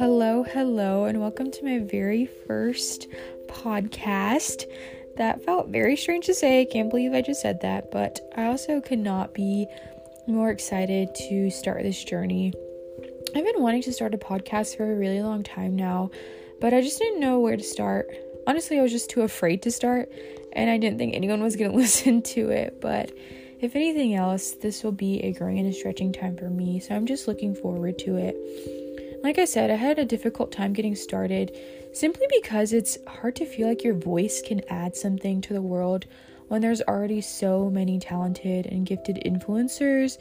Hello, hello, and welcome to my very first podcast. That felt very strange to say. I can't believe I just said that, but I also could not be more excited to start this journey. I've been wanting to start a podcast for a really long time now, but I just didn't know where to start. Honestly, I was just too afraid to start, and I didn't think anyone was going to listen to it, but if anything else, this will be a growing and a stretching time for me, so I'm just looking forward to it. Like I said, I had a difficult time getting started simply because it's hard to feel like your voice can add something to the world when there's already so many talented and gifted influencers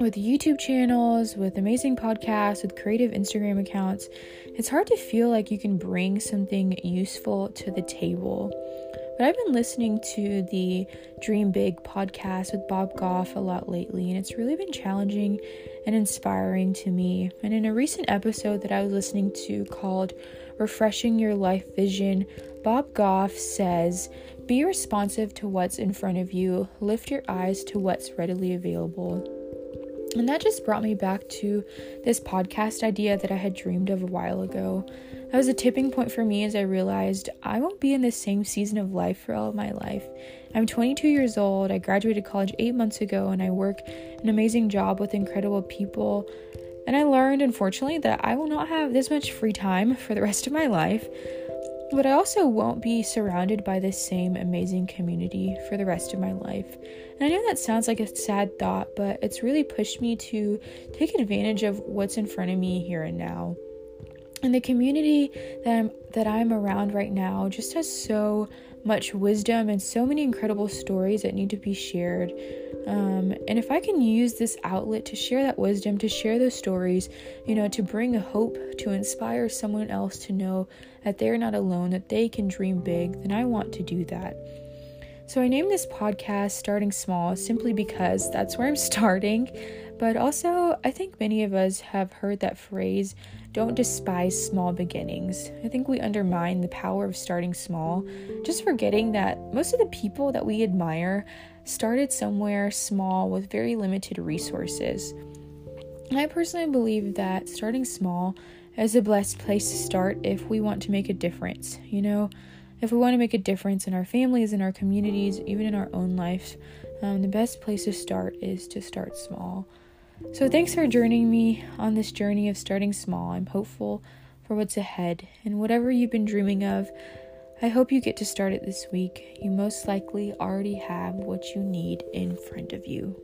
with YouTube channels, with amazing podcasts, with creative Instagram accounts. It's hard to feel like you can bring something useful to the table. But I've been listening to the Dream Big podcast with Bob Goff a lot lately, and it's really been challenging and inspiring to me. And in a recent episode that I was listening to called Refreshing Your Life Vision, Bob Goff says, Be responsive to what's in front of you, lift your eyes to what's readily available. And that just brought me back to this podcast idea that I had dreamed of a while ago. That was a tipping point for me as I realized I won't be in the same season of life for all of my life. I'm 22 years old. I graduated college eight months ago and I work an amazing job with incredible people. And I learned, unfortunately, that I will not have this much free time for the rest of my life. But I also won't be surrounded by this same amazing community for the rest of my life. And I know that sounds like a sad thought, but it's really pushed me to take advantage of what's in front of me here and now and the community that I'm that I'm around right now just has so much wisdom and so many incredible stories that need to be shared. Um, and if I can use this outlet to share that wisdom, to share those stories, you know, to bring hope, to inspire someone else to know that they're not alone, that they can dream big, then I want to do that. So I named this podcast Starting Small simply because that's where I'm starting. But also, I think many of us have heard that phrase don't despise small beginnings. I think we undermine the power of starting small, just forgetting that most of the people that we admire started somewhere small with very limited resources. I personally believe that starting small is the best place to start if we want to make a difference. You know, if we want to make a difference in our families, in our communities, even in our own life, um, the best place to start is to start small. So, thanks for joining me on this journey of starting small. I'm hopeful for what's ahead, and whatever you've been dreaming of, I hope you get to start it this week. You most likely already have what you need in front of you.